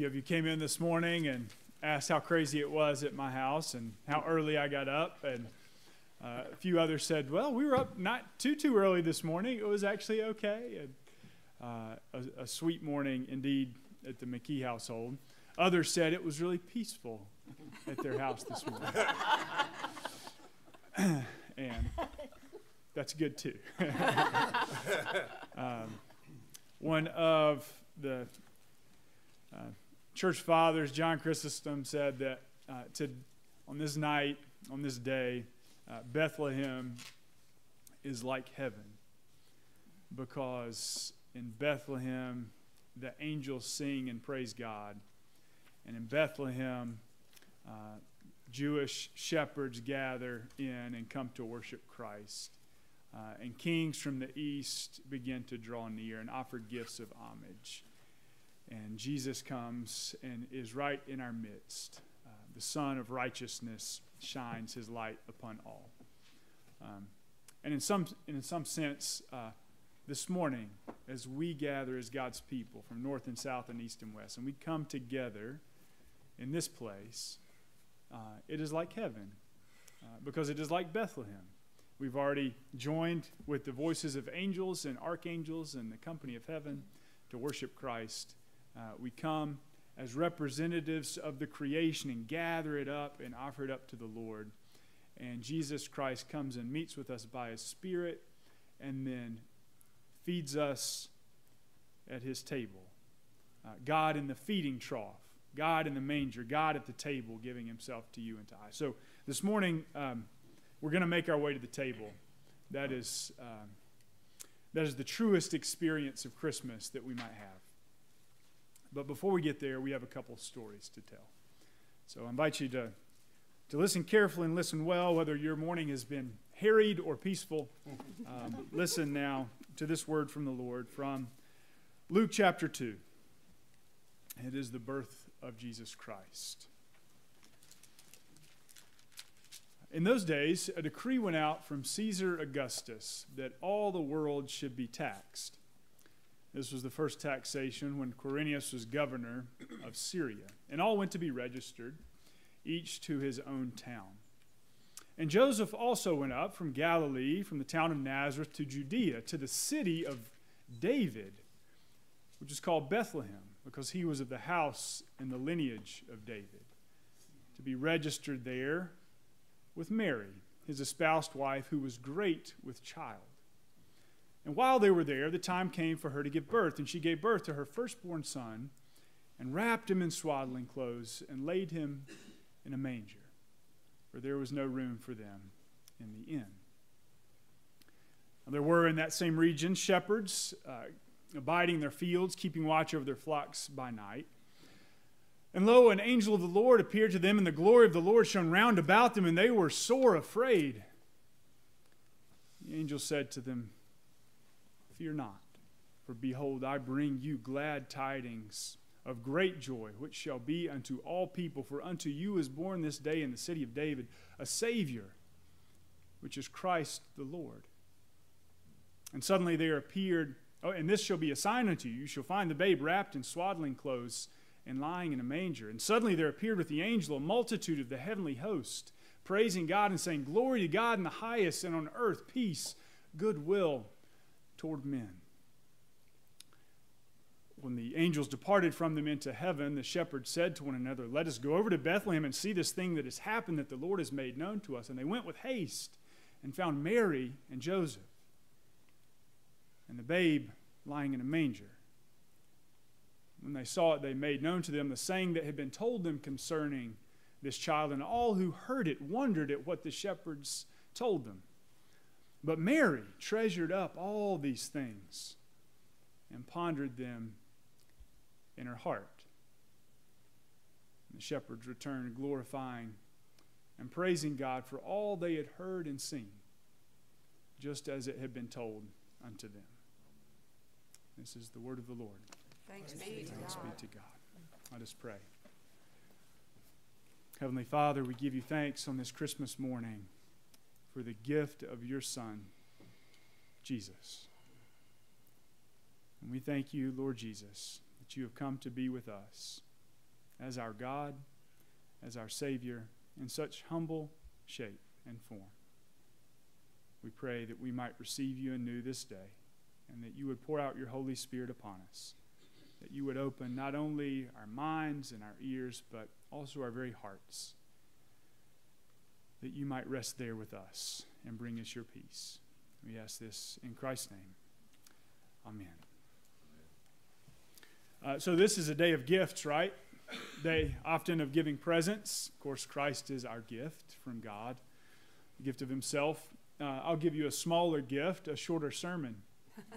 few of you came in this morning and asked how crazy it was at my house and how early I got up. And uh, a few others said, well, we were up not too, too early this morning. It was actually okay. And, uh, a, a, sweet morning indeed at the McKee household. Others said it was really peaceful at their house this morning. and that's good too. um, one of the uh, church fathers, John Chrysostom, said that uh, to, on this night, on this day, uh, Bethlehem is like heaven because in Bethlehem the angels sing and praise God. And in Bethlehem, uh, Jewish shepherds gather in and come to worship Christ. Uh, and kings from the east begin to draw near and offer gifts of homage. Jesus comes and is right in our midst. Uh, the Sun of righteousness shines his light upon all. Um, and in some, in some sense, uh, this morning, as we gather as God's people from north and south and east and west, and we come together in this place, uh, it is like heaven uh, because it is like Bethlehem. We've already joined with the voices of angels and archangels and the company of heaven to worship Christ. Uh, we come as representatives of the creation and gather it up and offer it up to the Lord. And Jesus Christ comes and meets with us by his Spirit and then feeds us at his table. Uh, God in the feeding trough, God in the manger, God at the table giving himself to you and to I. So this morning, um, we're going to make our way to the table. That is, um, that is the truest experience of Christmas that we might have. But before we get there, we have a couple stories to tell. So I invite you to, to listen carefully and listen well, whether your morning has been harried or peaceful. Um, listen now to this word from the Lord from Luke chapter 2. It is the birth of Jesus Christ. In those days, a decree went out from Caesar Augustus that all the world should be taxed. This was the first taxation when Quirinius was governor of Syria. And all went to be registered, each to his own town. And Joseph also went up from Galilee, from the town of Nazareth to Judea, to the city of David, which is called Bethlehem, because he was of the house and the lineage of David, to be registered there with Mary, his espoused wife, who was great with child. And while they were there, the time came for her to give birth, and she gave birth to her firstborn son, and wrapped him in swaddling clothes, and laid him in a manger, for there was no room for them in the inn. there were in that same region shepherds uh, abiding in their fields, keeping watch over their flocks by night. And lo, an angel of the Lord appeared to them, and the glory of the Lord shone round about them, and they were sore afraid. The angel said to them, Fear not, for behold, I bring you glad tidings of great joy, which shall be unto all people. For unto you is born this day in the city of David a Savior, which is Christ the Lord. And suddenly there appeared, oh, and this shall be a sign unto you. You shall find the babe wrapped in swaddling clothes and lying in a manger. And suddenly there appeared with the angel a multitude of the heavenly host, praising God and saying, Glory to God in the highest, and on earth peace, goodwill toward men. When the angels departed from them into heaven, the shepherds said to one another, Let us go over to Bethlehem and see this thing that has happened that the Lord has made known to us. And they went with haste and found Mary and Joseph and the babe lying in a manger. When they saw it, they made known to them the saying that had been told them concerning this child, and all who heard it wondered at what the shepherds told them. But Mary treasured up all these things and pondered them in her heart. And the shepherds returned, glorifying and praising God for all they had heard and seen, just as it had been told unto them. This is the word of the Lord. Thanks be to Thanks be to God. Let us pray. Heavenly Father, we give you thanks on this Christmas morning for the gift of your Son, Jesus. And we thank you, Lord Jesus, that you have come to be with us. as our God, as our Savior, in such humble shape and form. We pray that we might receive you anew this day and that you would pour out your Holy Spirit upon us, that you would open not only our minds and our ears, but also our very hearts, that you might rest there with us and bring us your peace. We ask this in Christ's name. Amen. Uh, so, this is a day of gifts, right? Day often of giving presents. Of course, Christ is our gift from God, the gift of Himself. Uh, I'll give you a smaller gift, a shorter sermon.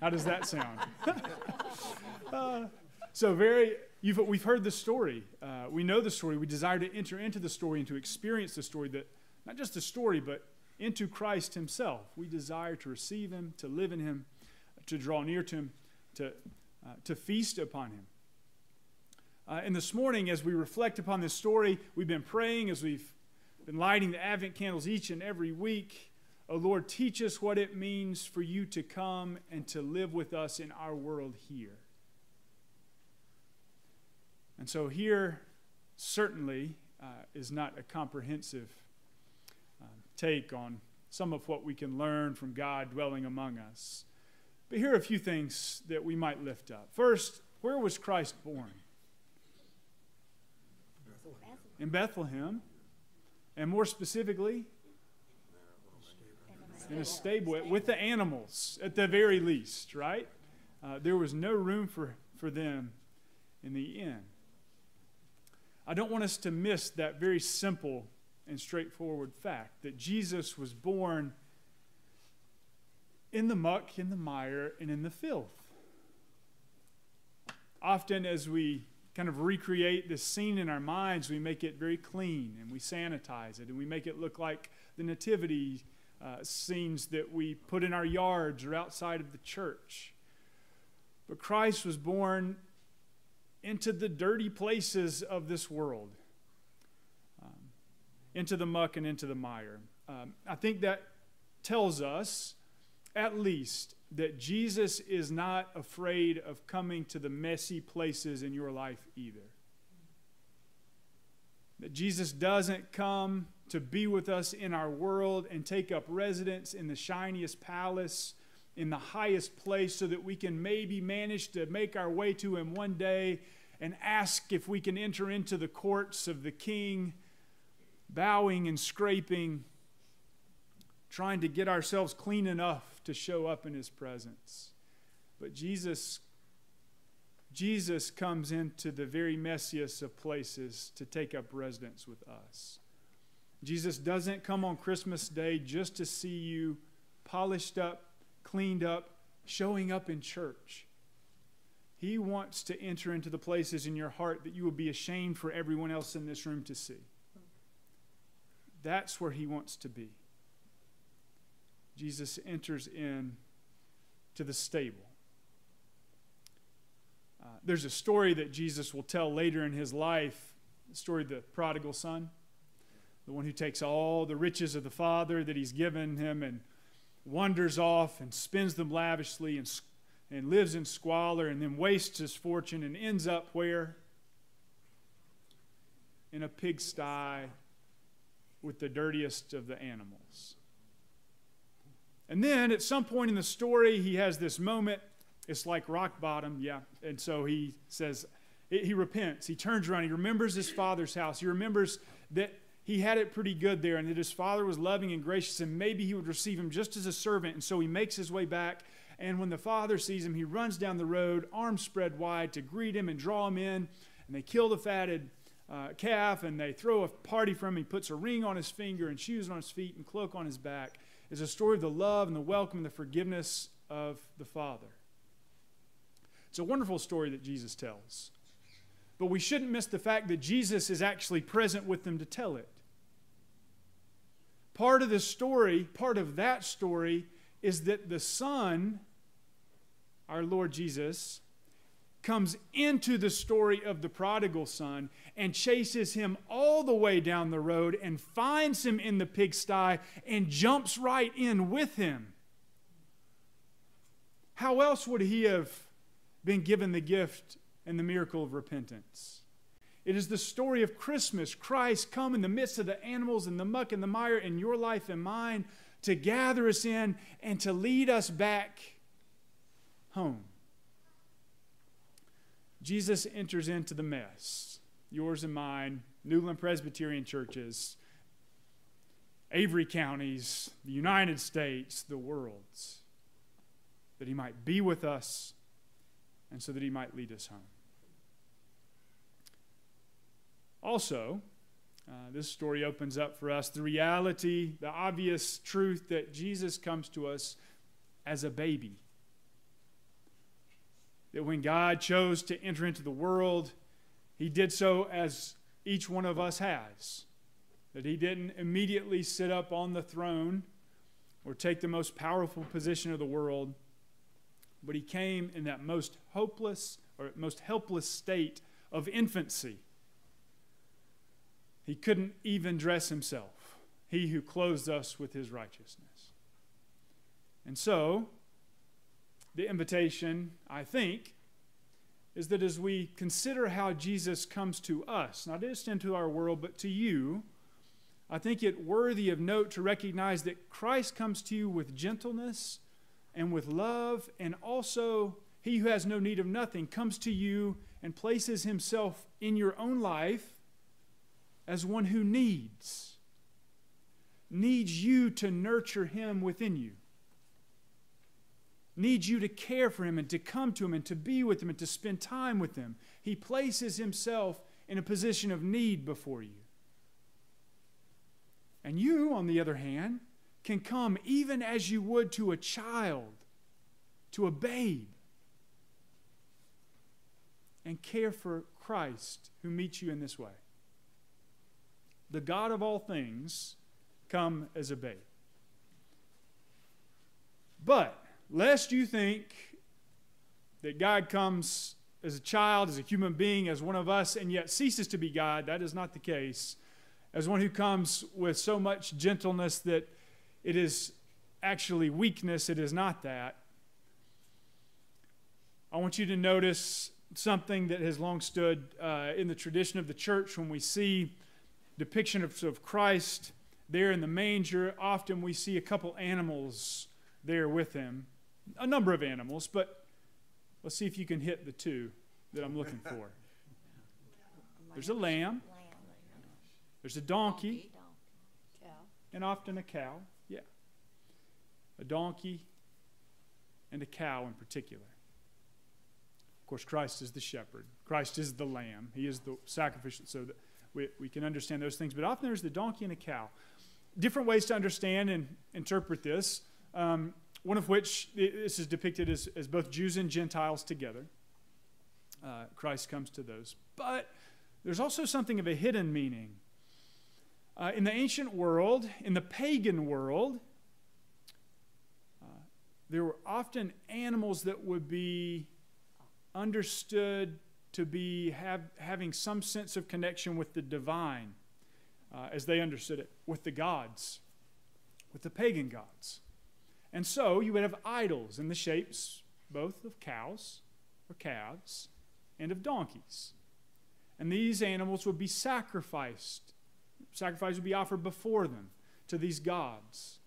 How does that sound? uh, so, very, we've heard the story. Uh, we know the story. We desire to enter into the story and to experience the story that, not just the story, but into Christ Himself. We desire to receive Him, to live in Him, to draw near to Him, to, uh, to feast upon Him. Uh, and this morning, as we reflect upon this story, we've been praying as we've been lighting the Advent candles each and every week. Oh Lord, teach us what it means for you to come and to live with us in our world here. And so, here certainly uh, is not a comprehensive take on some of what we can learn from God dwelling among us. But here are a few things that we might lift up. First, where was Christ born? in Bethlehem, and more specifically, in a stable with the animals at the very least, right? Uh, there was no room for, for them in the inn. I don't want us to miss that very simple and straightforward fact that Jesus was born in the muck, in the mire, and in the filth. Often, as we kind of recreate this scene in our minds, we make it very clean and we sanitize it and we make it look like the nativity uh, scenes that we put in our yards or outside of the church. But Christ was born into the dirty places of this world, into the muck and into the mire. Um, I think that tells us, at least, that Jesus is not afraid of coming to the messy places in your life either. That Jesus doesn't come to be with us in our world and take up residence in the shiniest palace, in the highest place, so that we can maybe manage to make our way to Him one day and ask if we can enter into the courts of the King, bowing and scraping, trying to get ourselves clean enough to show up in his presence. But Jesus Jesus comes into the very messiest of places to take up residence with us. Jesus doesn't come on Christmas Day just to see you polished up, cleaned up, showing up in church. He wants to enter into the places in your heart that you will be ashamed for everyone else in this room to see. That's where he wants to be. Jesus enters in to the stable. Uh, there's a story that Jesus will tell later in his life, the story of the prodigal son, the one who takes all the riches of the father that he's given him and wanders off and spends them lavishly and, and lives in squalor and then wastes his fortune and ends up where? In a pigsty with the dirtiest of the animals. And then at some point in the story, he has this moment. It's like rock bottom, yeah. And so he says, he repents. He turns around. He remembers his father's house. He remembers that he had it pretty good there and that his father was loving and gracious and maybe he would receive him just as a servant. And so he makes his way back. And when the father sees him, he runs down the road, arms spread wide, to greet him and draw him in. And they kill the fatted uh, calf and they throw a party for him. He puts a ring on his finger and shoes on his feet and cloak on his back It's a story of the love and the welcome and the forgiveness of the Father. It's a wonderful story that Jesus tells. But we shouldn't miss the fact that Jesus is actually present with them to tell it. Part of the story, part of that story, is that the Son, our Lord Jesus, comes into the story of the prodigal son and chases him all the way down the road and finds him in the pigsty and jumps right in with him. How else would he have been given the gift and the miracle of repentance? It is the story of Christmas. Christ come in the midst of the animals and the muck and the mire in your life and mine to gather us in and to lead us back home. Jesus enters into the mess, yours and mine, Newland Presbyterian churches, Avery counties, the United States, the world's, that he might be with us and so that he might lead us home. Also, uh, this story opens up for us the reality, the obvious truth that Jesus comes to us as a baby. That when God chose to enter into the world, he did so as each one of us has. That he didn't immediately sit up on the throne or take the most powerful position of the world, but he came in that most hopeless or most helpless state of infancy. He couldn't even dress himself, he who clothes us with his righteousness. And so, the invitation, I think, is that as we consider how Jesus comes to us, not just into our world, but to you, I think it worthy of note to recognize that Christ comes to you with gentleness and with love, and also he who has no need of nothing comes to you and places himself in your own life as one who needs, needs you to nurture him within you needs you to care for him and to come to him and to be with him and to spend time with him. He places himself in a position of need before you. And you, on the other hand, can come even as you would to a child, to a babe, and care for Christ who meets you in this way. The God of all things come as a babe. But lest you think that God comes as a child, as a human being, as one of us, and yet ceases to be God. That is not the case. As one who comes with so much gentleness that it is actually weakness, it is not that. I want you to notice something that has long stood uh, in the tradition of the church when we see depiction of, of Christ there in the manger. Often we see a couple animals there with him a number of animals, but let's see if you can hit the two that I'm looking for. There's a lamb, there's a donkey, and often a cow. Yeah. A donkey and a cow in particular. Of course, Christ is the shepherd, Christ is the lamb, He is the sacrificial, so that we, we can understand those things. But often there's the donkey and a cow. Different ways to understand and interpret this. Um, one of which this is depicted as, as both Jews and Gentiles together. Uh, Christ comes to those. But there's also something of a hidden meaning. Uh, in the ancient world, in the pagan world, uh, there were often animals that would be understood to be have, having some sense of connection with the divine, uh, as they understood it, with the gods, with the pagan gods. And so you would have idols in the shapes both of cows or calves and of donkeys. And these animals would be sacrificed. Sacrifice would be offered before them to these gods.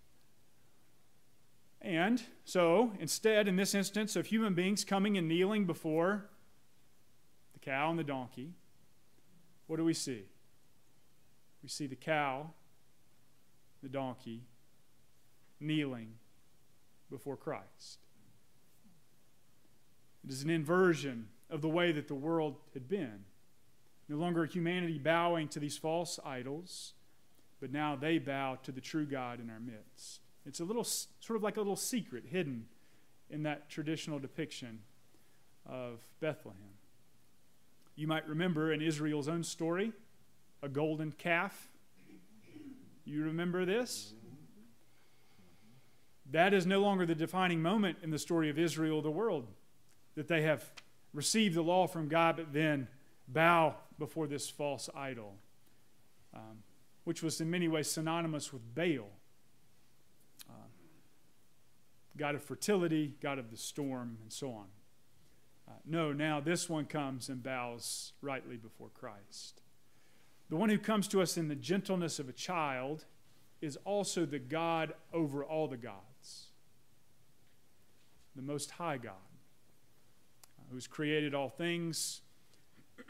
And so, instead, in this instance of human beings coming and kneeling before the cow and the donkey, what do we see? We see the cow, the donkey, kneeling before Christ. It is an inversion of the way that the world had been. No longer humanity bowing to these false idols, but now they bow to the true God in our midst. It's a little, sort of like a little secret hidden in that traditional depiction of Bethlehem. You might remember in Israel's own story, a golden calf. You remember this? That is no longer the defining moment in the story of Israel, the world, that they have received the law from God, but then bow before this false idol, um, which was in many ways synonymous with Baal, uh, God of fertility, God of the storm, and so on. Uh, no, now this one comes and bows rightly before Christ. The one who comes to us in the gentleness of a child is also the God over all the gods, the Most High God, uh, who's created all things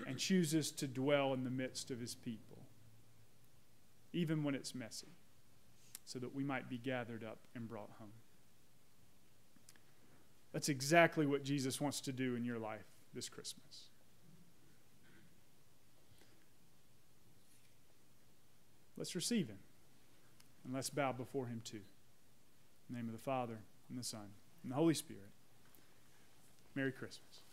and chooses to dwell in the midst of his people, even when it's messy, so that we might be gathered up and brought home. That's exactly what Jesus wants to do in your life this Christmas. Let's receive him and let's bow before him too. In the name of the Father, and the Son, and the Holy Spirit. Merry Christmas.